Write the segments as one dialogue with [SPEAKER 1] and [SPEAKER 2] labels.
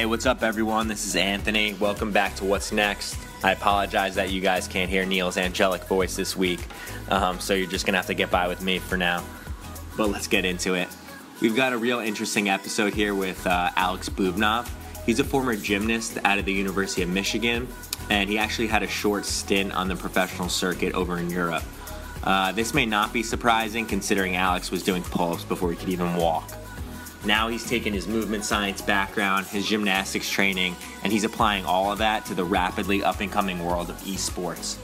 [SPEAKER 1] Hey, what's up, everyone? This is Anthony. Welcome back to What's Next. I apologize that you guys can't hear Neil's angelic voice this week, um, so you're just gonna have to get by with me for now. But let's get into it. We've got a real interesting episode here with uh, Alex Bubnov. He's a former gymnast out of the University of Michigan, and he actually had a short stint on the professional circuit over in Europe. Uh, this may not be surprising considering Alex was doing pull ups before he could even walk. Now he's taken his movement science background, his gymnastics training, and he's applying all of that to the rapidly up and coming world of esports.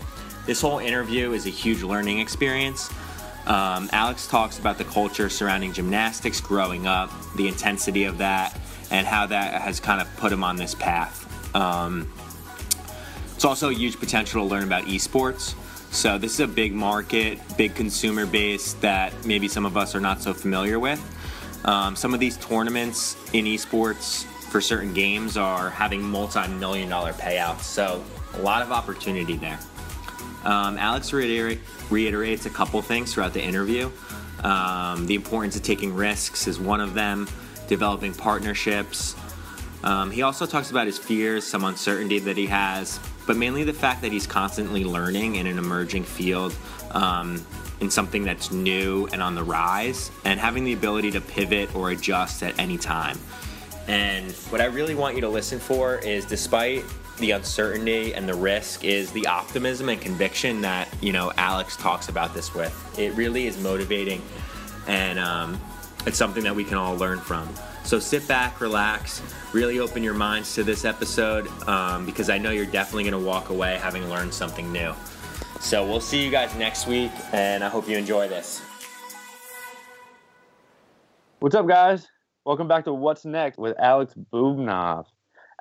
[SPEAKER 1] This whole interview is a huge learning experience. Um, Alex talks about the culture surrounding gymnastics growing up, the intensity of that, and how that has kind of put him on this path. Um, it's also a huge potential to learn about esports. So, this is a big market, big consumer base that maybe some of us are not so familiar with. Um, some of these tournaments in esports for certain games are having multi million dollar payouts, so a lot of opportunity there. Um, Alex reiterate, reiterates a couple things throughout the interview. Um, the importance of taking risks is one of them, developing partnerships. Um, he also talks about his fears, some uncertainty that he has, but mainly the fact that he's constantly learning in an emerging field um, in something that's new and on the rise, and having the ability to pivot or adjust at any time. And what I really want you to listen for is despite the uncertainty and the risk is the optimism and conviction that you know Alex talks about this with. It really is motivating, and um, it's something that we can all learn from. So sit back, relax, really open your minds to this episode um, because I know you're definitely going to walk away having learned something new. So we'll see you guys next week, and I hope you enjoy this.
[SPEAKER 2] What's up, guys? Welcome back to What's Next with Alex Bubnov.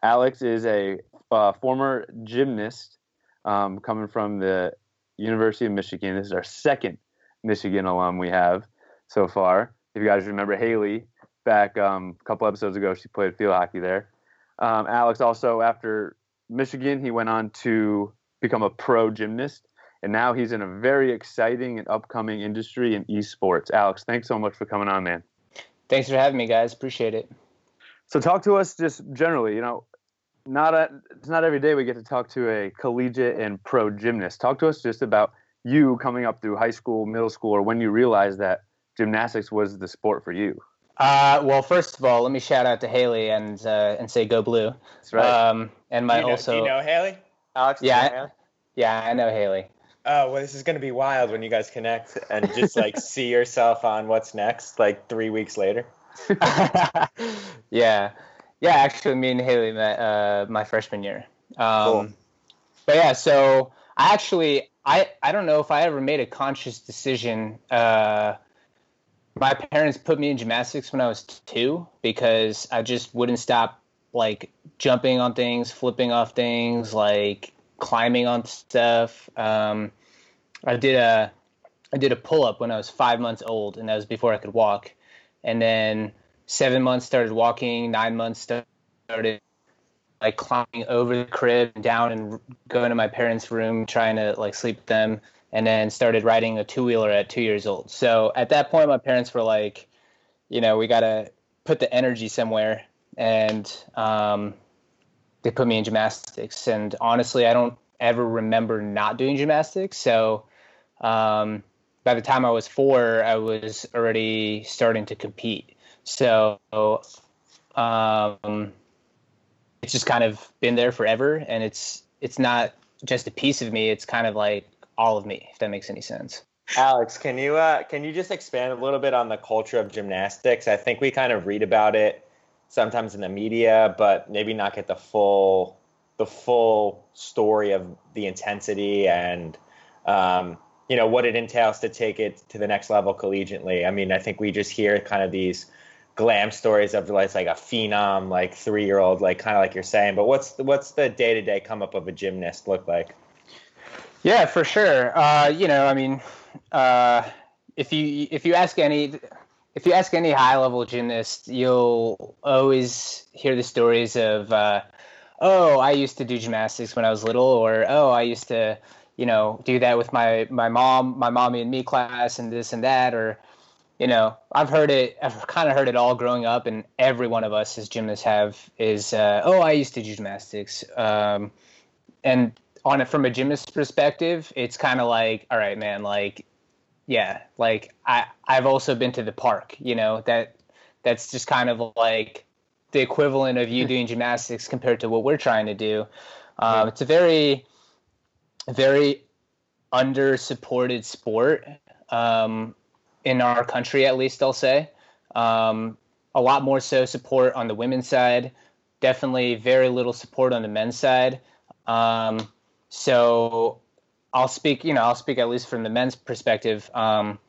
[SPEAKER 2] Alex is a uh, former gymnast um, coming from the University of Michigan. This is our second Michigan alum we have so far. If you guys remember Haley, back um, a couple episodes ago, she played field hockey there. Um, Alex also, after Michigan, he went on to become a pro gymnast and now he's in a very exciting and upcoming industry in esports. Alex, thanks so much for coming on, man.
[SPEAKER 3] Thanks for having me, guys. Appreciate it.
[SPEAKER 2] So, talk to us just generally. You know, not a, it's not every day we get to talk to a collegiate and pro gymnast. Talk to us just about you coming up through high school, middle school, or when you realized that gymnastics was the sport for you.
[SPEAKER 3] Uh, well, first of all, let me shout out to Haley and uh, and say go blue.
[SPEAKER 2] That's right.
[SPEAKER 3] Um, and my
[SPEAKER 4] do you know,
[SPEAKER 3] also,
[SPEAKER 4] do you know Haley?
[SPEAKER 3] Alex, yeah, yeah, I know Haley.
[SPEAKER 4] Oh well, this is gonna be wild when you guys connect and just like see yourself on what's next, like three weeks later.
[SPEAKER 3] yeah, yeah. Actually, me and Haley met uh, my freshman year. Um,
[SPEAKER 4] Cool.
[SPEAKER 3] But yeah, so I actually, I, I don't know if I ever made a conscious decision. Uh, my parents put me in gymnastics when I was two because I just wouldn't stop like jumping on things, flipping off things, like climbing on stuff. Um, I did a I did a pull up when I was five months old, and that was before I could walk. And then seven months started walking. Nine months started like climbing over the crib and down and going to my parents' room, trying to like sleep with them. And then started riding a two wheeler at two years old. So at that point, my parents were like, you know, we got to put the energy somewhere. And um, they put me in gymnastics. And honestly, I don't ever remember not doing gymnastics. So um, by the time I was four, I was already starting to compete. So um, it's just kind of been there forever, and it's it's not just a piece of me; it's kind of like all of me, if that makes any sense.
[SPEAKER 4] Alex, can you uh, can you just expand a little bit on the culture of gymnastics? I think we kind of read about it sometimes in the media, but maybe not get the full the full story of the intensity and um, you know what it entails to take it to the next level collegiately. I mean, I think we just hear kind of these glam stories of like, like a phenom, like three year old, like kind of like you're saying. But what's what's the day to day come up of a gymnast look like?
[SPEAKER 3] Yeah, for sure. Uh, you know, I mean, uh, if you if you ask any if you ask any high level gymnast, you'll always hear the stories of, uh, oh, I used to do gymnastics when I was little, or oh, I used to, you know, do that with my my mom, my mommy and me class, and this and that, or you know, I've heard it. I've kind of heard it all growing up, and every one of us as gymnasts have is, uh, oh, I used to do gymnastics. Um, and on it from a gymnast perspective, it's kind of like, all right, man, like, yeah, like I I've also been to the park. You know that that's just kind of like the equivalent of you doing gymnastics compared to what we're trying to do. Um, it's a very very under supported sport. Um, in our country, at least I'll say. Um, a lot more so support on the women's side. Definitely very little support on the men's side. Um, so I'll speak, you know, I'll speak at least from the men's perspective. Um,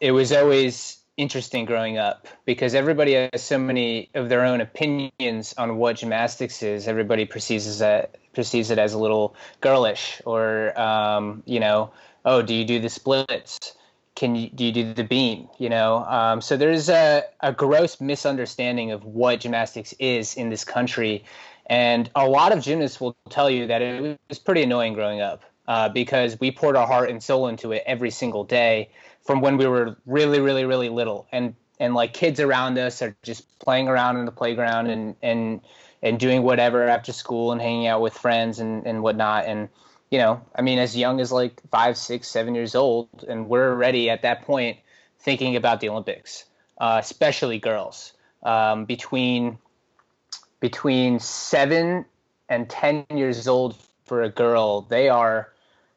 [SPEAKER 3] it was always interesting growing up because everybody has so many of their own opinions on what gymnastics is. Everybody perceives it perceives it as a little girlish, or um, you know, oh, do you do the splits? can you do you do the beam you know um, so there's a, a gross misunderstanding of what gymnastics is in this country and a lot of gymnasts will tell you that it was pretty annoying growing up uh, because we poured our heart and soul into it every single day from when we were really really really little and and like kids around us are just playing around in the playground and and and doing whatever after school and hanging out with friends and and whatnot and you know, I mean, as young as like five, six, seven years old, and we're already at that point thinking about the Olympics, uh, especially girls. Um, between between seven and ten years old for a girl, they are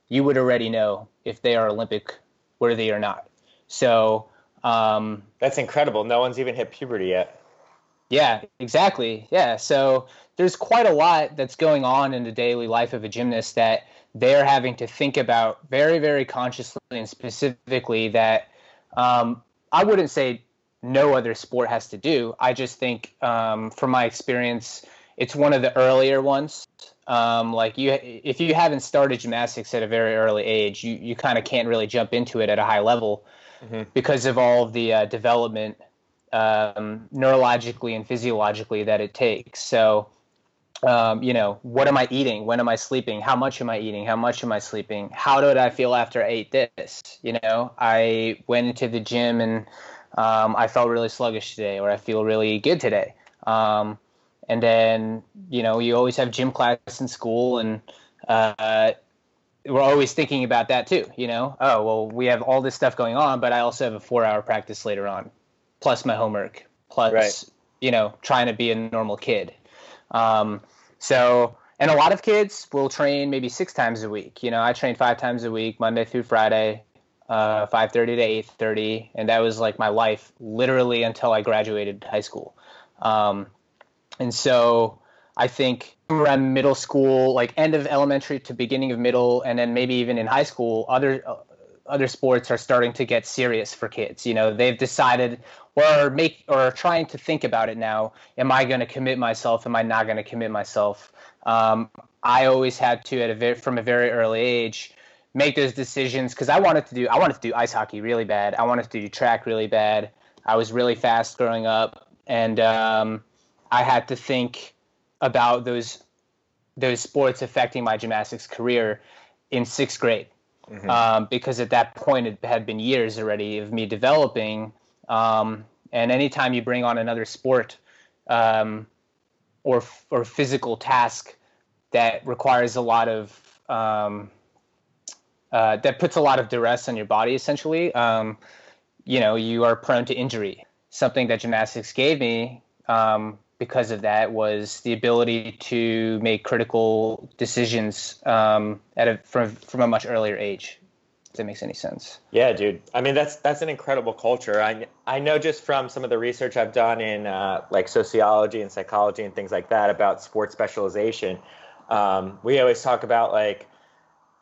[SPEAKER 3] you would already know if they are Olympic worthy or not. So um,
[SPEAKER 1] that's incredible. No one's even hit puberty yet.
[SPEAKER 3] Yeah, exactly. Yeah, so there's quite a lot that's going on in the daily life of a gymnast that they're having to think about very, very consciously and specifically that um, I wouldn't say no other sport has to do. I just think, um, from my experience, it's one of the earlier ones. Um, like you, if you haven't started gymnastics at a very early age, you, you kind of can't really jump into it at a high level mm-hmm. because of all of the uh, development um, neurologically and physiologically that it takes. So um, you know, what am I eating? When am I sleeping? How much am I eating? How much am I sleeping? How did I feel after I ate this? You know, I went into the gym and um, I felt really sluggish today, or I feel really good today. Um, and then, you know, you always have gym class in school, and uh, we're always thinking about that too. You know, oh well, we have all this stuff going on, but I also have a four-hour practice later on, plus my homework, plus right. you know, trying to be a normal kid. Um, so, and a lot of kids will train maybe six times a week. You know, I train five times a week, Monday through Friday, uh, 5.30 to 8.30. And that was like my life literally until I graduated high school. Um, and so I think around middle school, like end of elementary to beginning of middle, and then maybe even in high school, other uh, other sports are starting to get serious for kids. You know, they've decided or make or trying to think about it now. Am I going to commit myself? Am I not going to commit myself? Um, I always had to at a very, from a very early age make those decisions because I wanted to do I wanted to do ice hockey really bad. I wanted to do track really bad. I was really fast growing up, and um, I had to think about those those sports affecting my gymnastics career in sixth grade mm-hmm. um, because at that point it had been years already of me developing. Um, and anytime you bring on another sport um, or or physical task that requires a lot of um, uh, that puts a lot of duress on your body, essentially, um, you know, you are prone to injury. Something that gymnastics gave me um, because of that was the ability to make critical decisions um, at a, from from a much earlier age. If that makes any sense.
[SPEAKER 1] Yeah, dude. I mean, that's that's an incredible culture. I I know just from some of the research I've done in uh, like sociology and psychology and things like that about sports specialization. Um, we always talk about like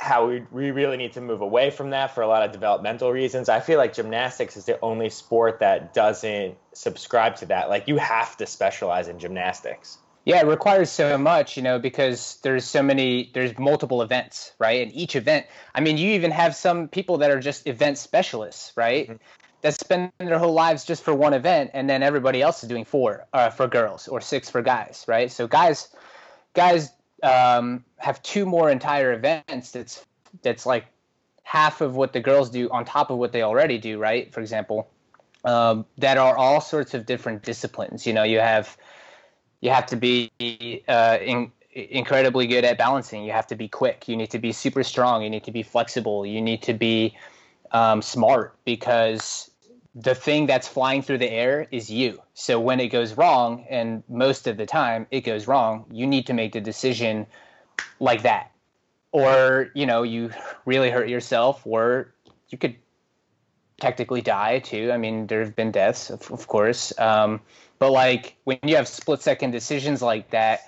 [SPEAKER 1] how we, we really need to move away from that for a lot of developmental reasons. I feel like gymnastics is the only sport that doesn't subscribe to that. Like you have to specialize in gymnastics.
[SPEAKER 3] Yeah, it requires so much, you know, because there's so many, there's multiple events, right? And each event, I mean, you even have some people that are just event specialists, right? Mm-hmm. That spend their whole lives just for one event, and then everybody else is doing four uh, for girls or six for guys, right? So guys, guys um, have two more entire events that's that's like half of what the girls do on top of what they already do right for example um, that are all sorts of different disciplines. You know, you have you have to be uh, in, incredibly good at balancing. You have to be quick. You need to be super strong. You need to be flexible. You need to be um, smart because the thing that's flying through the air is you. So when it goes wrong, and most of the time it goes wrong, you need to make the decision like that. Or, you know, you really hurt yourself, or you could technically die too. I mean, there have been deaths, of, of course. Um, but like when you have split second decisions like that,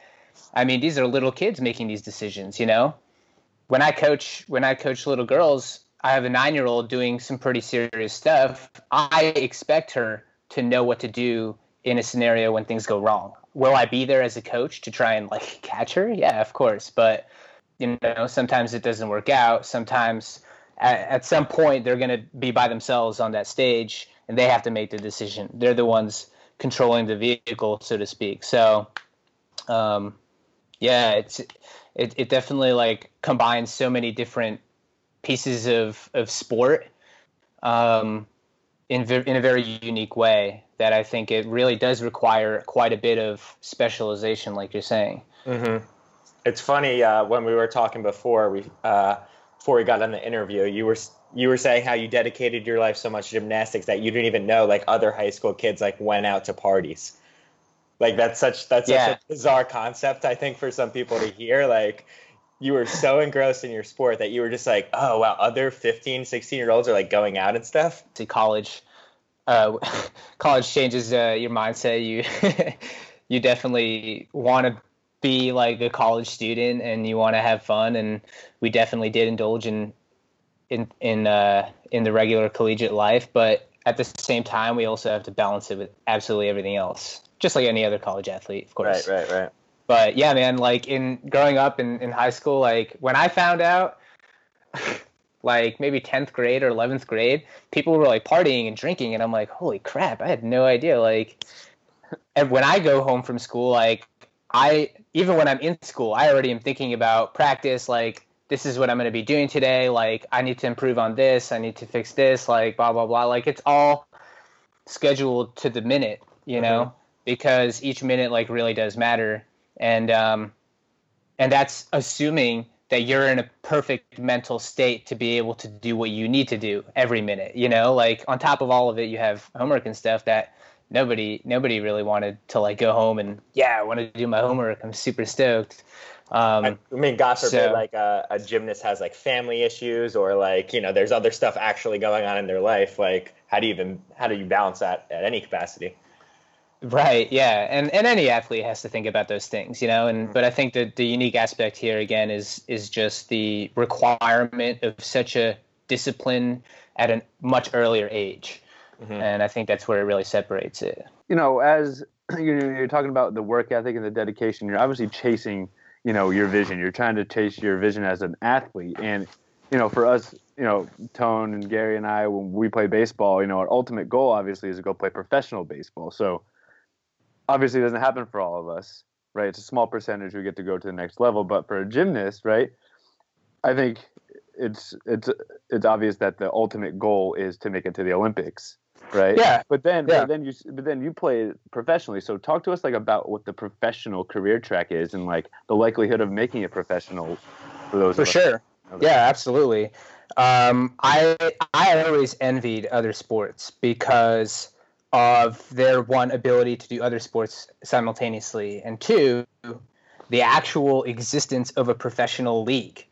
[SPEAKER 3] I mean, these are little kids making these decisions, you know? When I coach, when I coach little girls, I have a nine year old doing some pretty serious stuff. I expect her to know what to do in a scenario when things go wrong. Will I be there as a coach to try and like catch her? Yeah, of course. But you know, sometimes it doesn't work out. Sometimes at, at some point they're going to be by themselves on that stage and they have to make the decision. They're the ones controlling the vehicle, so to speak. So, um, yeah, it's it, it definitely like combines so many different pieces of of sport um, in in a very unique way that I think it really does require quite a bit of specialization, like you're saying.
[SPEAKER 1] Mm-hmm. It's funny uh, when we were talking before we uh, before we got on the interview, you were you were saying how you dedicated your life so much to gymnastics that you didn't even know like other high school kids like went out to parties. Like that's such that's yeah. such a bizarre concept I think for some people to hear like you were so engrossed in your sport that you were just like, oh, wow, other 15, 16 year olds are like going out and stuff?
[SPEAKER 3] To college, uh, college changes uh, your mindset. You, you definitely want to be like a college student and you want to have fun. And we definitely did indulge in, in, in, uh, in the regular collegiate life. But at the same time, we also have to balance it with absolutely everything else, just like any other college athlete, of course.
[SPEAKER 1] Right, right, right
[SPEAKER 3] but yeah, man, like in growing up in, in high school, like when I found out, like maybe 10th grade or 11th grade, people were like partying and drinking. And I'm like, holy crap, I had no idea. Like, and when I go home from school, like, I, even when I'm in school, I already am thinking about practice. Like, this is what I'm going to be doing today. Like, I need to improve on this. I need to fix this. Like, blah, blah, blah. Like, it's all scheduled to the minute, you know, mm-hmm. because each minute, like, really does matter and um, and that's assuming that you're in a perfect mental state to be able to do what you need to do every minute. You know, like on top of all of it, you have homework and stuff that nobody nobody really wanted to like go home and yeah, I want to do my homework. I'm super stoked.
[SPEAKER 1] Um, I mean, God forbid, so, like a, a gymnast has like family issues or like you know, there's other stuff actually going on in their life. Like, how do you even how do you balance that at any capacity?
[SPEAKER 3] Right. Yeah. And and any athlete has to think about those things, you know. And mm-hmm. but I think that the unique aspect here again is is just the requirement of such a discipline at a much earlier age, mm-hmm. and I think that's where it really separates it.
[SPEAKER 2] You know, as you're talking about the work ethic and the dedication, you're obviously chasing, you know, your vision. You're trying to chase your vision as an athlete, and you know, for us, you know, Tone and Gary and I, when we play baseball, you know, our ultimate goal obviously is to go play professional baseball. So obviously it doesn't happen for all of us, right? It's a small percentage who get to go to the next level, but for a gymnast, right? I think it's it's it's obvious that the ultimate goal is to make it to the Olympics, right?
[SPEAKER 3] Yeah.
[SPEAKER 2] But then yeah. but then you but then you play professionally. So talk to us like about what the professional career track is and like the likelihood of making it professional for those.
[SPEAKER 3] For sure. Okay. Yeah, absolutely. Um, I I always envied other sports because of their one ability to do other sports simultaneously, and two, the actual existence of a professional league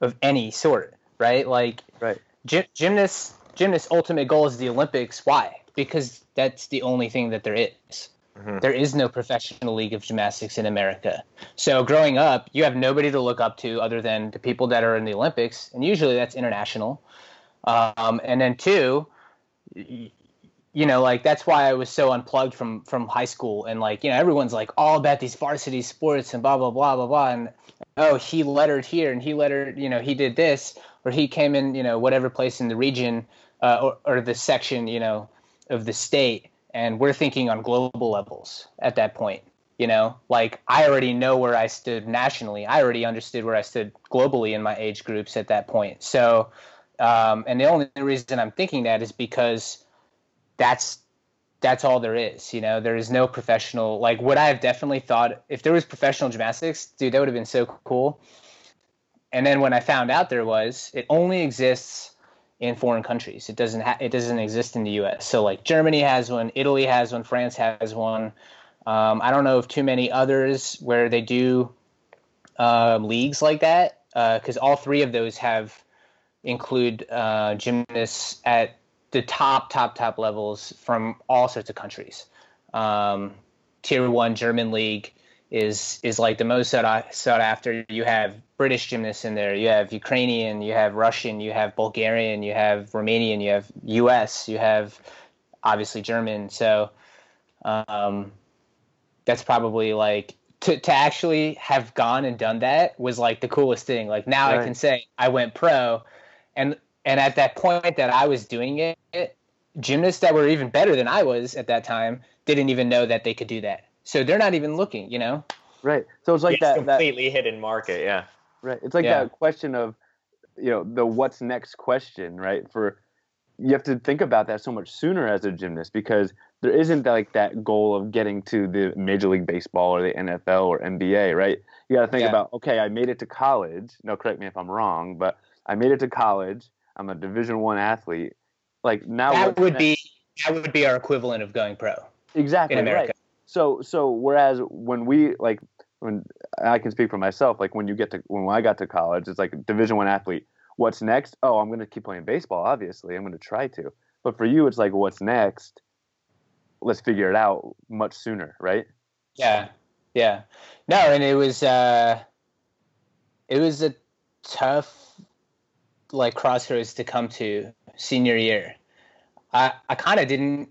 [SPEAKER 3] of any sort, right? Like,
[SPEAKER 2] right.
[SPEAKER 3] Gy- gymnasts, gymnasts' ultimate goal is the Olympics. Why? Because that's the only thing that there is. Mm-hmm. There is no professional league of gymnastics in America. So growing up, you have nobody to look up to other than the people that are in the Olympics, and usually that's international. Um, and then two, you know like that's why i was so unplugged from from high school. And like you know everyone's like all about these varsity sports and blah blah blah blah blah. And oh he lettered here and he lettered you know he did this or he came in you know whatever place in the region uh, or, or the section you know of the state. And we're thinking on global levels at that point you know? Like i already know where i stood nationally. I already understood where i stood globally in my age groups at that point. So um, and the only reason i'm thinking that is because that's that's all there is. You know, there is no professional. Like, would I have definitely thought if there was professional gymnastics, dude, that would have been so cool. And then when I found out there was, it only exists in foreign countries. It doesn't. Ha- it doesn't exist in the U.S. So like Germany has one, Italy has one, France has one. Um, I don't know of too many others where they do um, leagues like that because uh, all three of those have include uh, gymnasts at the top, top, top levels from all sorts of countries. Um, tier one German league is is like the most sought, sought after. You have British gymnasts in there. You have Ukrainian. You have Russian. You have Bulgarian. You have Romanian. You have U.S. You have obviously German. So um, that's probably like to to actually have gone and done that was like the coolest thing. Like now right. I can say I went pro, and and at that point that I was doing it, gymnasts that were even better than I was at that time didn't even know that they could do that. So they're not even looking, you know.
[SPEAKER 2] Right. So it's like it's that
[SPEAKER 1] completely
[SPEAKER 2] that,
[SPEAKER 1] hidden market. Yeah.
[SPEAKER 2] Right. It's like yeah. that question of, you know, the what's next question, right? For you have to think about that so much sooner as a gymnast because there isn't like that goal of getting to the Major League Baseball or the NFL or NBA, right? You got to think yeah. about, okay, I made it to college. No, correct me if I'm wrong, but I made it to college. I'm a Division One athlete. Like now,
[SPEAKER 3] that would be that would be our equivalent of going pro.
[SPEAKER 2] Exactly. In America. Right. So so whereas when we like when I can speak for myself, like when you get to when I got to college, it's like Division One athlete. What's next? Oh, I'm going to keep playing baseball. Obviously, I'm going to try to. But for you, it's like, what's next? let's figure it out much sooner, right?
[SPEAKER 3] Yeah, yeah. No, and it was uh, it was a tough like crossroads to come to senior year. I I kind of didn't.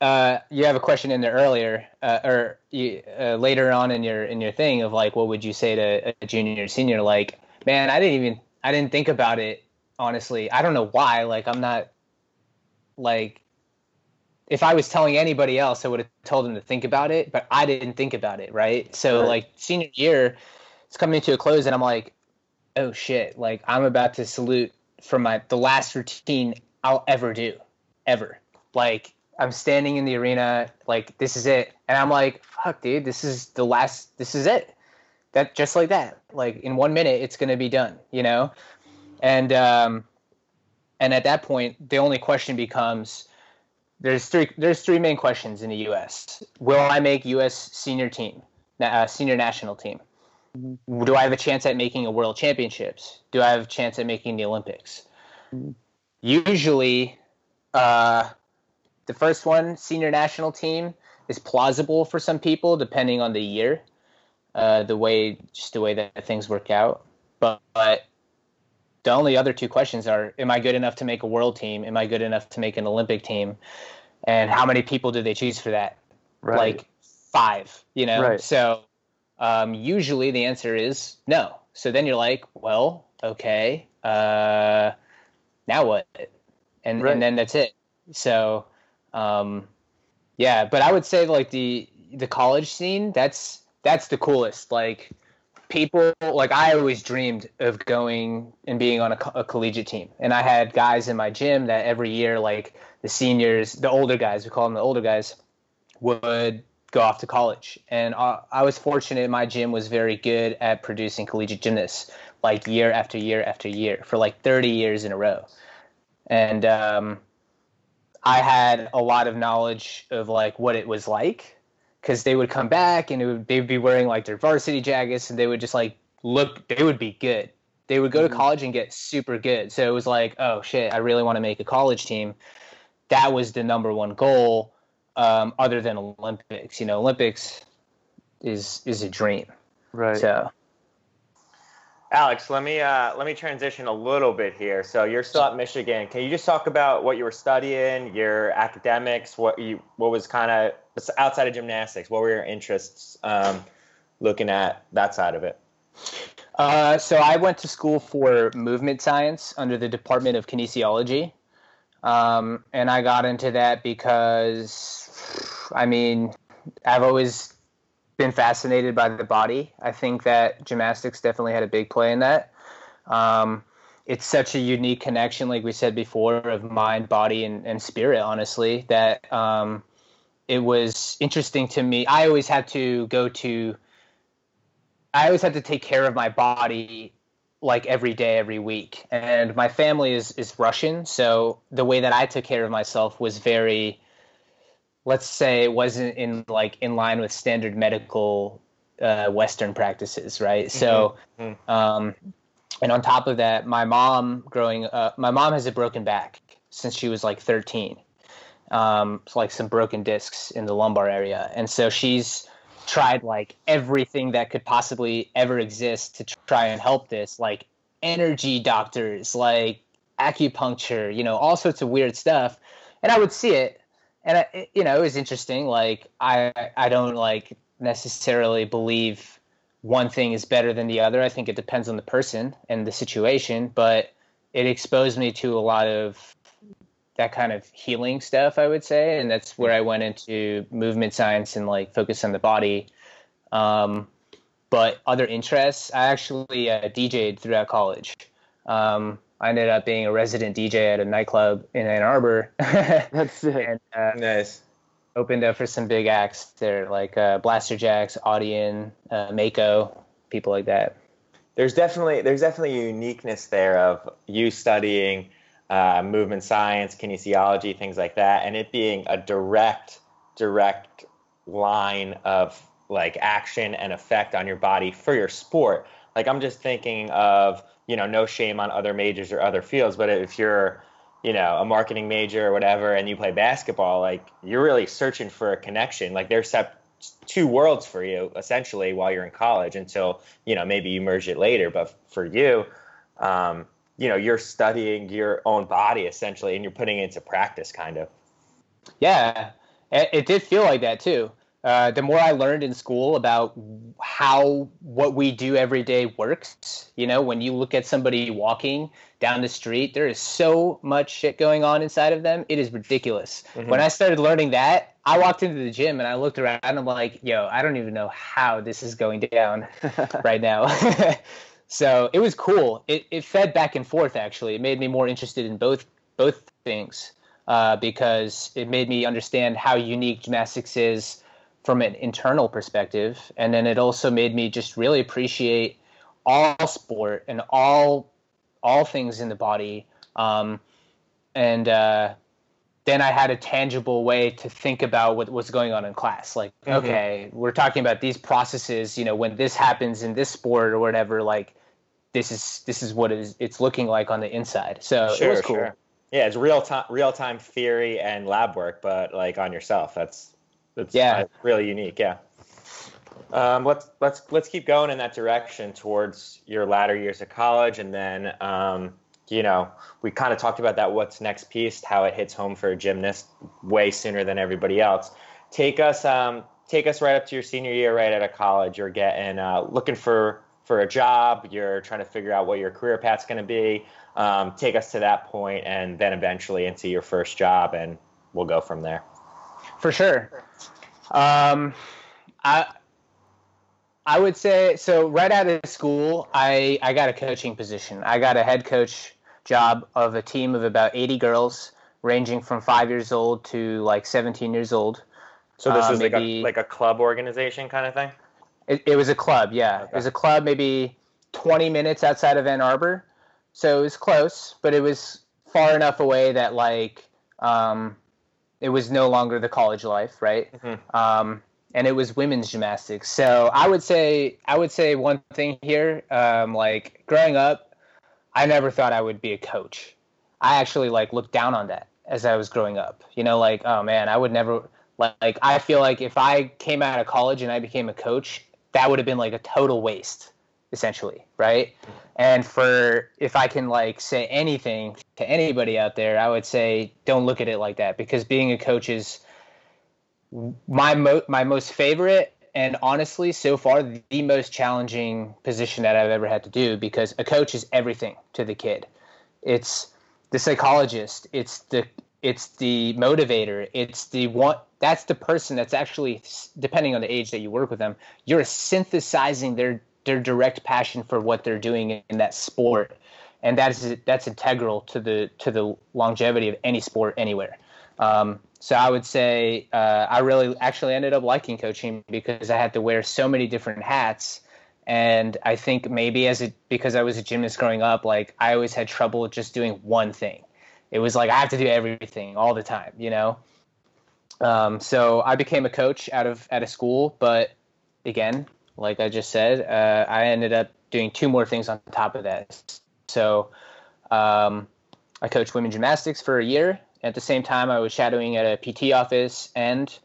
[SPEAKER 3] Uh, you have a question in there earlier, uh, or you, uh, later on in your in your thing of like, what would you say to a junior or senior? Like, man, I didn't even I didn't think about it honestly. I don't know why. Like, I'm not like if I was telling anybody else, I would have told them to think about it, but I didn't think about it, right? So right. like senior year, it's coming to a close, and I'm like, oh shit, like I'm about to salute for my the last routine I'll ever do, ever. Like I'm standing in the arena, like this is it, and I'm like, fuck, dude, this is the last, this is it. That just like that, like in one minute, it's gonna be done, you know, and um, and at that point, the only question becomes there's three there's three main questions in the U.S. Will I make U.S. senior team, uh, senior national team? Do I have a chance at making a world championships? Do I have a chance at making the Olympics? Usually, uh, the first one, senior national team, is plausible for some people depending on the year, uh, the way just the way that things work out. But, but the only other two questions are: Am I good enough to make a world team? Am I good enough to make an Olympic team? and how many people do they choose for that? Right. Like five, you know. Right. So um, usually the answer is no. So then you're like, well, okay, uh, now what? And right. and then that's it. So um, yeah, but I would say like the the college scene that's that's the coolest. Like people like I always dreamed of going and being on a, a, collegiate team, and I had guys in my gym that every year, like the seniors, the older guys, we call them the older guys, would go off to college. And I, I was fortunate; my gym was very good at producing collegiate gymnasts, like year after year after year for like 30 years in a row, and um, I had a lot of knowledge of like what it was like because they would come back and it would they'd be wearing like their varsity jackets and they would just like look they would be good. They would go to mm-hmm. college and get super good. So it was like oh shit i really want to make a college team. That was the number one goal um, other than olympics you know olympics is is a dream
[SPEAKER 2] right
[SPEAKER 3] so
[SPEAKER 1] Alex, let me uh, let me transition a little bit here. So you're still at Michigan. Can you just talk about what you were studying, your academics, what you what was kind of outside of gymnastics? What were your interests um, looking at that side of it?
[SPEAKER 3] Uh, so I went to school for movement science under the Department of Kinesiology, um, and I got into that because, I mean, I've always been fascinated by the body. I think that gymnastics definitely had a big play in that. Um, it's such a unique connection, like we said before, of mind, body, and, and spirit. Honestly, that um, it was interesting to me. I always had to go to. I always had to take care of my body like every day, every week. And my family is is Russian, so the way that I took care of myself was very, let's say, it wasn't in like in line with standard medical uh, Western practices, right? Mm-hmm. So, mm-hmm. um, and on top of that, my mom growing up, my mom has a broken back since she was like 13. Um, like some broken discs in the lumbar area, and so she's tried like everything that could possibly ever exist to try and help this, like energy doctors, like acupuncture, you know, all sorts of weird stuff. And I would see it, and I, you know, it was interesting. Like I, I don't like necessarily believe one thing is better than the other. I think it depends on the person and the situation, but it exposed me to a lot of that kind of healing stuff, I would say, and that's where I went into movement science and like focus on the body. Um, but other interests, I actually uh, DJed throughout college. Um, I ended up being a resident DJ at a nightclub in Ann Arbor.
[SPEAKER 2] that's it. And,
[SPEAKER 1] uh, nice.
[SPEAKER 3] Opened up for some big acts there, like uh, Blasterjaxx, Audien, uh, Mako, people like that.
[SPEAKER 1] There's definitely there's definitely a uniqueness there of you studying uh, movement science, kinesiology, things like that, and it being a direct, direct line of like action and effect on your body for your sport. Like I'm just thinking of, you know, no shame on other majors or other fields, but if you're, you know, a marketing major or whatever and you play basketball, like you're really searching for a connection. Like there's sep- two worlds for you essentially while you're in college until, you know, maybe you merge it later. But for you, um, you know you're studying your own body essentially and you're putting it into practice kind of
[SPEAKER 3] yeah it, it did feel like that too uh, the more I learned in school about how what we do every day works, you know, when you look at somebody walking down the street, there is so much shit going on inside of them. It is ridiculous. Mm-hmm. When I started learning that, I walked into the gym and I looked around and I'm like, yo, I don't even know how this is going down right now. So it was cool. It, it fed back and forth. Actually, it made me more interested in both both things uh, because it made me understand how unique gymnastics is from an internal perspective, and then it also made me just really appreciate all sport and all all things in the body. Um, and uh, then I had a tangible way to think about what was going on in class. Like, mm-hmm. okay, we're talking about these processes. You know, when this happens in this sport or whatever, like this is this is what it is, it's looking like on the inside. So sure, it was cool. Sure.
[SPEAKER 1] Yeah, it's real time real time theory and lab work, but like on yourself. That's that's yeah, really unique. Yeah. Um, let's let's let's keep going in that direction towards your latter years of college, and then um, you know, we kind of talked about that what's next piece, how it hits home for a gymnast way sooner than everybody else. Take us um, take us right up to your senior year, right out of college. You're getting uh, looking for for a job. You're trying to figure out what your career path's going to be. Um, take us to that point, and then eventually into your first job, and we'll go from there.
[SPEAKER 3] For sure. Um, I I would say so. Right out of school, I I got a coaching position. I got a head coach job of a team of about 80 girls ranging from five years old to like 17 years old.
[SPEAKER 1] So this uh, is like a like a club organization kind of thing.
[SPEAKER 3] It, it was a club, yeah. Okay. It was a club maybe 20 minutes outside of Ann Arbor, so it was close, but it was far enough away that like um, it was no longer the college life, right? Mm-hmm. Um, and it was women's gymnastics. So I would say I would say one thing here, um, like growing up, I never thought I would be a coach. I actually like looked down on that as I was growing up. You know, like, oh man, I would never like I feel like if I came out of college and I became a coach, that would have been like a total waste, essentially, right? And for if I can like say anything to anybody out there, I would say don't look at it like that because being a coach is my mo- my most favorite and honestly, so far, the most challenging position that I've ever had to do because a coach is everything to the kid. It's the psychologist. It's the it's the motivator. It's the one. That's the person that's actually, depending on the age that you work with them, you're synthesizing their their direct passion for what they're doing in that sport, and that's that's integral to the to the longevity of any sport anywhere. Um, so I would say uh, I really actually ended up liking coaching because I had to wear so many different hats, and I think maybe as it because I was a gymnast growing up, like I always had trouble just doing one thing. It was like I have to do everything all the time, you know. Um, so I became a coach out of at a school, but again, like I just said, uh, I ended up doing two more things on top of that. So um, I coached women gymnastics for a year. At the same time, I was shadowing at a PT office, and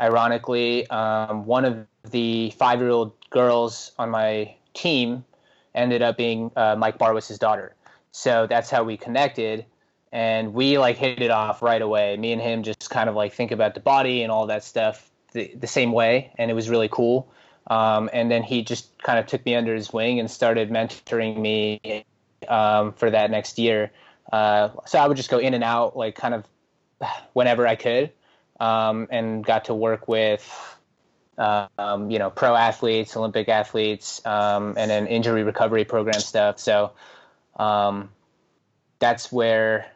[SPEAKER 3] ironically, um, one of the five-year-old girls on my team ended up being uh, Mike Barwis's daughter. So that's how we connected, and we like hit it off right away. Me and him just kind of like think about the body and all that stuff the, the same way, and it was really cool. Um, and then he just kind of took me under his wing and started mentoring me um, for that next year. Uh, so I would just go in and out, like kind of whenever I could, um, and got to work with, um, you know, pro athletes, Olympic athletes, um, and then injury recovery program stuff. So um, that's where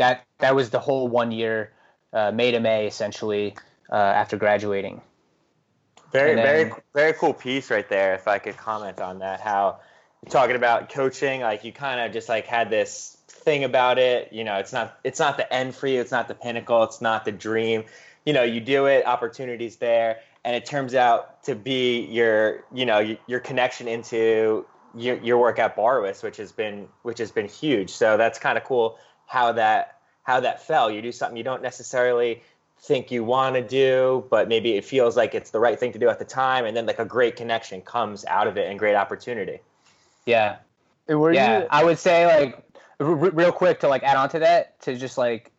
[SPEAKER 3] that that was the whole one year, uh, May to May, essentially, uh, after graduating.
[SPEAKER 1] Very, then, very, very cool piece right there. If I could comment on that, how talking about coaching, like you kind of just like had this thing about it. You know, it's not it's not the end for you. It's not the pinnacle. It's not the dream. You know, you do it. Opportunities there, and it turns out to be your you know your connection into your, your work at Barwis, which has been which has been huge. So that's kind of cool how that how that fell. You do something you don't necessarily think you want to do, but maybe it feels like it's the right thing to do at the time, and then like a great connection comes out of it and great opportunity.
[SPEAKER 3] Yeah. yeah, you- I would say like r- real quick to like add on to that to just like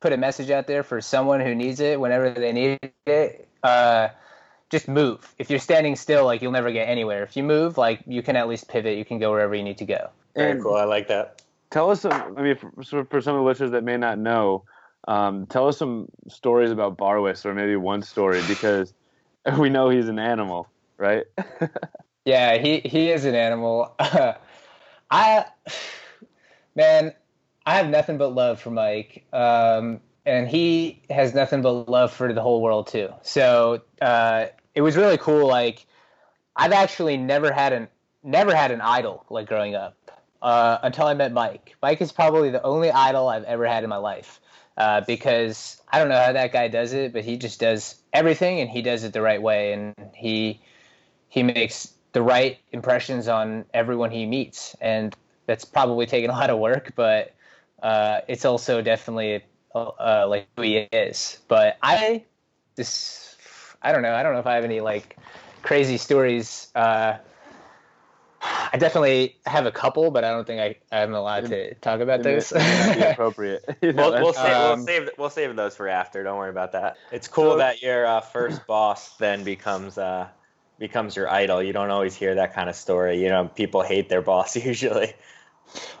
[SPEAKER 3] put a message out there for someone who needs it whenever they need it. Uh, just move. If you're standing still, like you'll never get anywhere. If you move, like you can at least pivot. You can go wherever you need to go.
[SPEAKER 1] Very cool. I like that.
[SPEAKER 2] Tell us some. I mean, for, for some of the listeners that may not know, um, tell us some stories about Barwis, or maybe one story, because we know he's an animal, right?
[SPEAKER 3] Yeah, he he is an animal. I man, I have nothing but love for Mike, um, and he has nothing but love for the whole world too. So uh, it was really cool. Like I've actually never had an never had an idol like growing up uh, until I met Mike. Mike is probably the only idol I've ever had in my life uh, because I don't know how that guy does it, but he just does everything and he does it the right way, and he he makes the right impressions on everyone he meets, and that's probably taken a lot of work, but uh, it's also definitely uh, like who he is. But I this I don't know. I don't know if I have any like crazy stories. Uh, I definitely have a couple, but I don't think I, I'm allowed to talk about those.
[SPEAKER 2] appropriate.
[SPEAKER 1] we'll, we'll, save, um, we'll, save, we'll save those for after. Don't worry about that. It's cool so, that your uh, first boss then becomes uh, becomes your idol. You don't always hear that kind of story. You know, people hate their boss usually.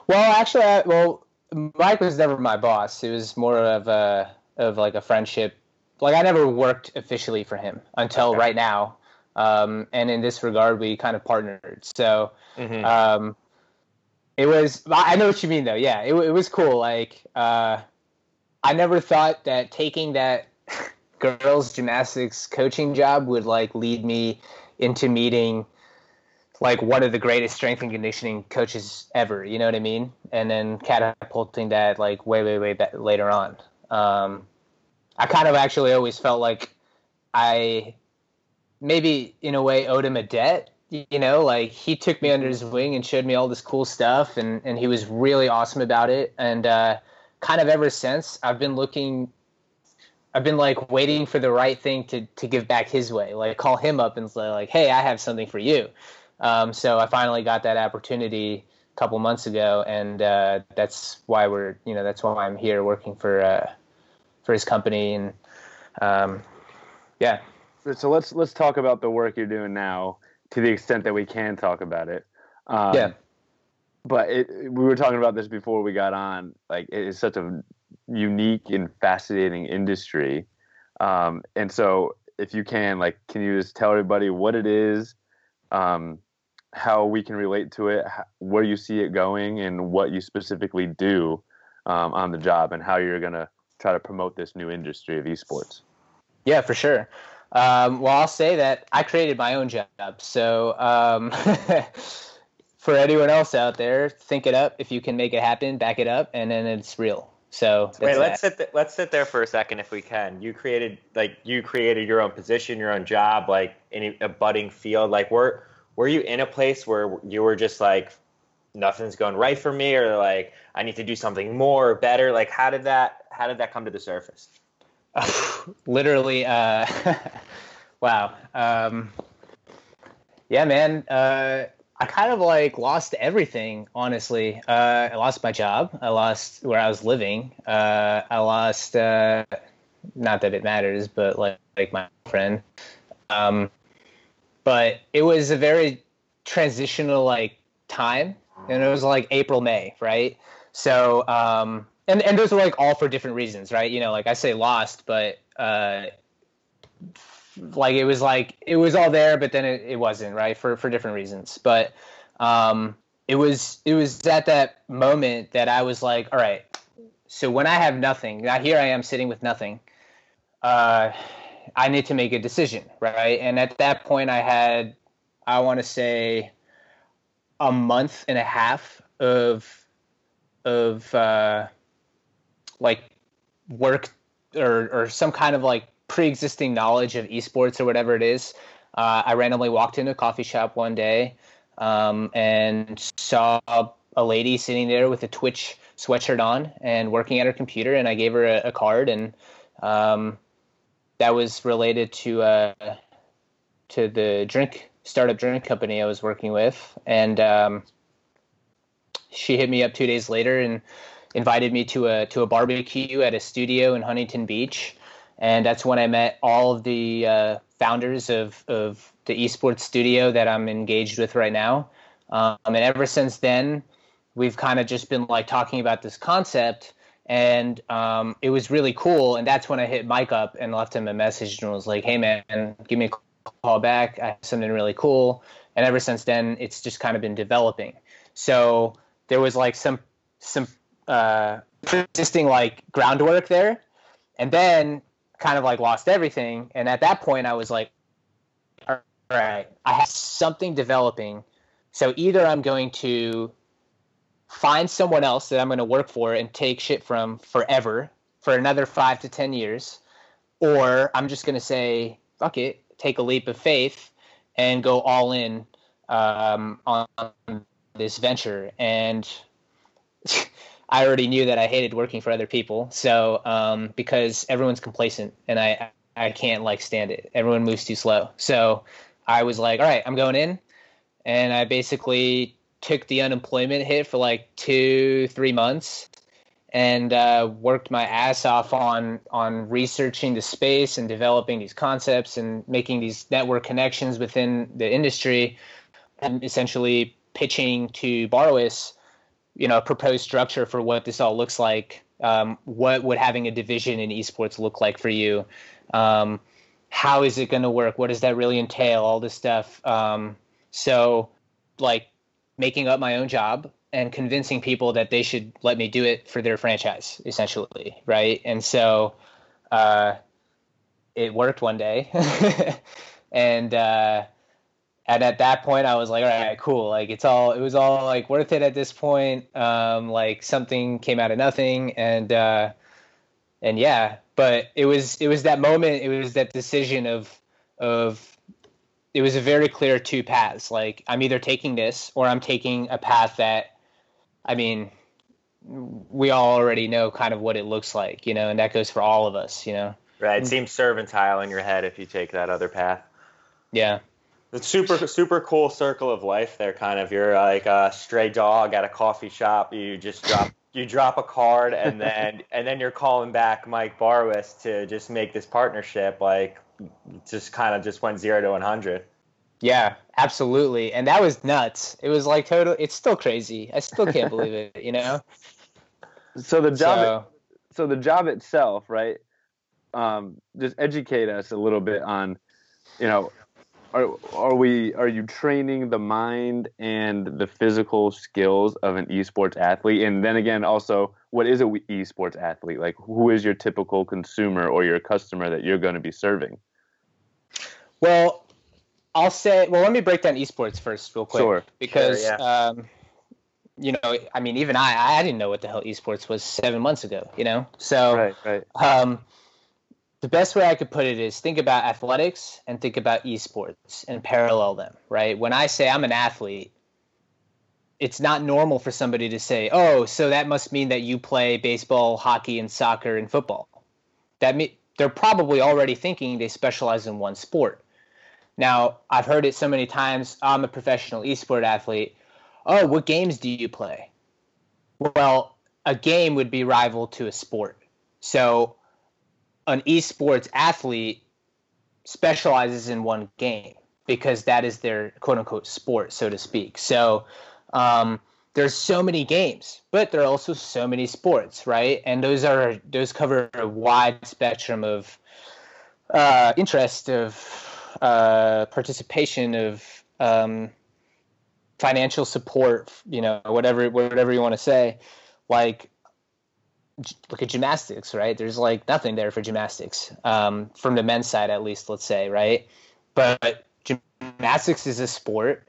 [SPEAKER 3] Well, actually, I, well, Mike was never my boss. It was more of a of like a friendship. Like I never worked officially for him until okay. right now. Um, and in this regard, we kind of partnered. So mm-hmm. um, it was. I know what you mean, though. Yeah, it, it was cool. Like uh, I never thought that taking that girls gymnastics coaching job would like lead me into meeting like one of the greatest strength and conditioning coaches ever. You know what I mean? And then catapulting that like way, way, way back later on. Um, I kind of actually always felt like I maybe in a way owed him a debt. You know, like he took me under his wing and showed me all this cool stuff, and and he was really awesome about it. And uh, kind of ever since, I've been looking I've been like waiting for the right thing to to give back his way, like call him up and say like, "Hey, I have something for you." Um, so I finally got that opportunity a couple months ago, and uh, that's why we're you know that's why I'm here working for uh, for his company, and um, yeah.
[SPEAKER 2] So let's let's talk about the work you're doing now, to the extent that we can talk about it.
[SPEAKER 3] Um, yeah.
[SPEAKER 2] But it, we were talking about this before we got on. Like it is such a unique and fascinating industry. Um, and so, if you can, like, can you just tell everybody what it is, um, how we can relate to it, where you see it going, and what you specifically do um, on the job, and how you're going to try to promote this new industry of esports.
[SPEAKER 3] Yeah, for sure. Um, well, I'll say that I created my own job. So um, for anyone else out there, think it up. If you can make it happen, back it up, and then it's real. So
[SPEAKER 1] wait, let's sit th- let's sit there for a second if we can. You created like you created your own position, your own job, like in a budding field. Like were were you in a place where you were just like nothing's going right for me, or like I need to do something more or better? Like how did that how did that come to the surface?
[SPEAKER 3] literally, uh, wow. Um, yeah, man. Uh, I kind of like lost everything, honestly. Uh, I lost my job. I lost where I was living. Uh, I lost, uh, not that it matters, but like, like my friend. Um, but it was a very transitional like time, and it was like April, May, right? So, um, and and those were like all for different reasons, right? You know, like I say lost, but uh, like it was like it was all there, but then it, it wasn't, right? For for different reasons. But um, it was it was at that moment that I was like, all right. So when I have nothing, now here I am sitting with nothing. Uh, I need to make a decision, right? And at that point, I had, I want to say, a month and a half of of uh, like work or or some kind of like pre-existing knowledge of esports or whatever it is. Uh, I randomly walked into a coffee shop one day um, and saw a lady sitting there with a Twitch sweatshirt on and working at her computer, and I gave her a, a card, and um, that was related to uh, to the drink startup drink company I was working with, and um, she hit me up two days later and invited me to a to a barbecue at a studio in Huntington Beach, and that's when I met all of the uh, founders of of the esports studio that I'm engaged with right now. Um, and ever since then, we've kind of just been like talking about this concept, and um, it was really cool. And that's when I hit Mike up and left him a message and was like, "Hey man, give me a call back. I have something really cool." And ever since then, it's just kind of been developing. So there was like some some uh, existing like groundwork there, and then kind of like lost everything. And at that point, I was like, all right, I have something developing. So either I'm going to find someone else that I'm going to work for and take shit from forever for another five to 10 years, or I'm just going to say, fuck it, take a leap of faith and go all in um, on this venture. And I already knew that I hated working for other people. So um, because everyone's complacent and I I can't like stand it. Everyone moves too slow. So I was like, all right, I'm going in, and I basically took the unemployment hit for like two three months and uh, worked my ass off on on researching the space and developing these concepts and making these network connections within the industry and essentially pitching to Barwis you know, a proposed structure for what this all looks like. Um, what would having a division in esports look like for you? Um, how is it going to work? What does that really entail? All this stuff. Um, so, like, making up my own job and convincing people that they should let me do it for their franchise, essentially, right? And so, uh, it worked one day, and uh, and at that point i was like all right cool. Like it's all it was all like worth it at this point. Um like something came out of nothing. And uh and yeah but it was it was that moment it was that decision of of it was a very clear two paths. Like i'm either taking this or i'm taking a path that i mean we all already know kind of what it looks like you know and that goes for all of us you know?
[SPEAKER 1] Right. It seems servantile in your head if you take that other path.
[SPEAKER 3] Yeah
[SPEAKER 1] it's super super cool circle of life there. Kind of you're like a stray dog at a coffee shop. You just drop you drop a card and then and then you're calling back Mike Barwis to just make this partnership. Like just kind of just went zero to one hundred.
[SPEAKER 3] Yeah, absolutely, and that was nuts. It was like total. It's still crazy. I still can't believe it. You know.
[SPEAKER 2] So the job. So, so the job itself, right? Um, just educate us a little bit on, you know, are are we are you training the mind and the physical skills of an esports athlete? And then again also what is a esports athlete? Like who is your typical consumer or your customer that you're going to be serving?
[SPEAKER 3] Well i'll say well let me break down esports first real quick
[SPEAKER 2] sure.
[SPEAKER 3] because
[SPEAKER 1] sure, yeah.
[SPEAKER 3] um, you know i mean even i i didn't know what the hell esports was seven months ago you know? So
[SPEAKER 2] right right.
[SPEAKER 3] um the best way I could put it is think about athletics and think about esports and parallel them, right? When I say I'm an athlete, it's not normal for somebody to say, "Oh, so that must mean that you play baseball, hockey, and soccer and football." That they're probably already thinking they specialize in one sport. Now, I've heard it so many times. I'm a professional esport athlete. Oh, what games do you play? Well, a game would be rival to a sport. So an esports athlete specializes in one game because that is their quote unquote sport, so to speak. So um, there's so many games, but there are also so many sports, right? And those are those cover a wide spectrum of uh, interest, of uh, participation, of um, financial support, you know, whatever whatever you want to say. Like look at gymnastics, right? There's like nothing there for gymnastics um, from the men's side, at least, let's say, right? But gymnastics is a sport.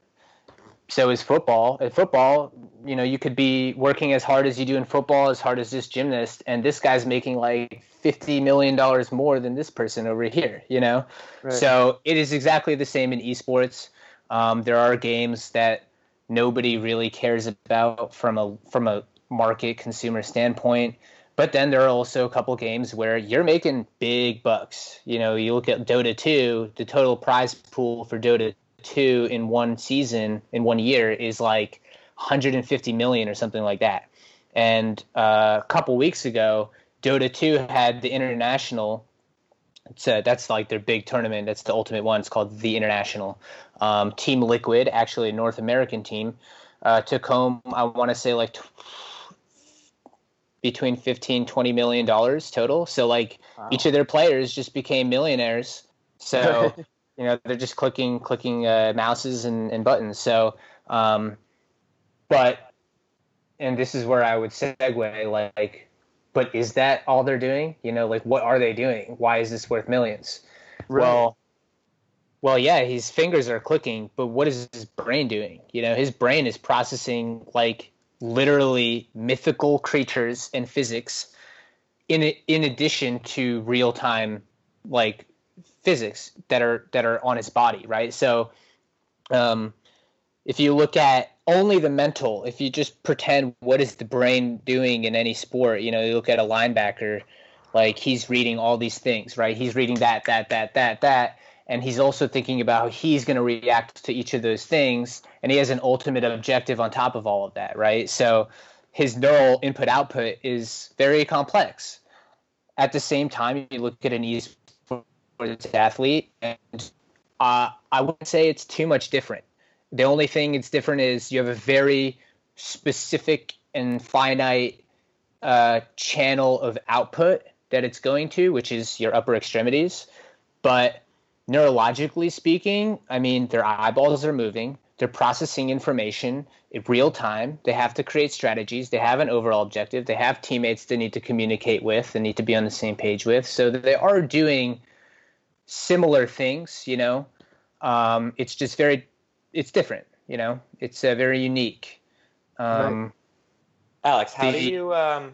[SPEAKER 3] So is football. At football, you know, you could be working as hard as you do in football, as hard as this gymnast, and this guy's making like fifty million dollars more than this person over here. You know, right. so it is exactly the same in esports. Um, there are games that nobody really cares about from a from a market consumer standpoint. But then there are also a couple games where you're making big bucks. You know, you look at Dota 2, the total prize pool for Dota 2 in one season, in one year, is like 150 million or something like that. And uh, a couple weeks ago, Dota 2 had the international. It's a, that's like their big tournament. That's the ultimate one. It's called the International. Um, team Liquid, actually a North American team, uh, took home. I want to say like between 15 20 million dollars total. So like wow. each of their players just became millionaires. So you know they're just clicking clicking uh, mouses and, and, buttons. So um, but and this is where i would segue like but is that all they're doing? You know like what are they doing? Why is this worth millions? Right. well well yeah his fingers are clicking but what is his brain doing? You know his brain is processing like literally mythical creatures and physics in in addition to real time like physics that are that are on his body right? So um, if you look at only the mental if you just pretend what is the brain doing in any sport you know you look at a linebacker like he's reading all these things right? He's reading that that that that that and he's also thinking about how he's going to react to each of those things and he has an ultimate objective on top of all of that right? So his neural input output is very complex. At the same time you look at an esports athlete and uh, i wouldn't say it's too much different. The only thing it's different is you have a very specific and finite uh, channel of output that it's going to which is your upper extremities. But neurologically speaking, I mean, their eyeballs are moving, they're processing information in real time. They have to create strategies. They have an overall objective. They have teammates they need to communicate with, they need to be on the same page with. So they are doing similar things, you know. Um, it's just very, it's different, you know. It's uh, very unique. Um,
[SPEAKER 1] right. Alex, how the, do you um,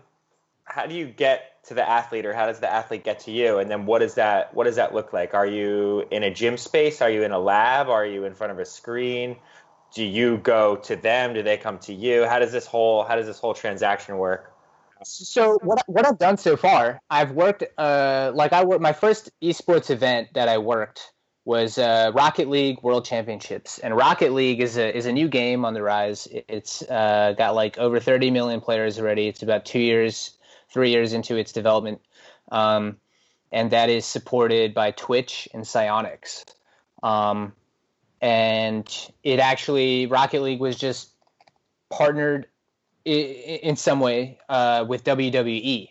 [SPEAKER 1] how do you get to the athlete or how does the athlete get to you? And then what does that what does that look like? Are you in a gym space? Are you in a lab? Are you in front of a screen? Do you go to them? Do they come to you? How does this whole how does this whole transaction work?
[SPEAKER 3] So what what I've done so far, I've worked uh, like I worked my first esports event that I worked was uh, Rocket League World Championships, and Rocket League is a is a new game on the rise. It's uh, got like over 30 million players already. It's about two years three years into its development. Um, and that is supported by Twitch and Psyonix. Um, and it actually, Rocket League was just partnered in, some way uh, with WWE,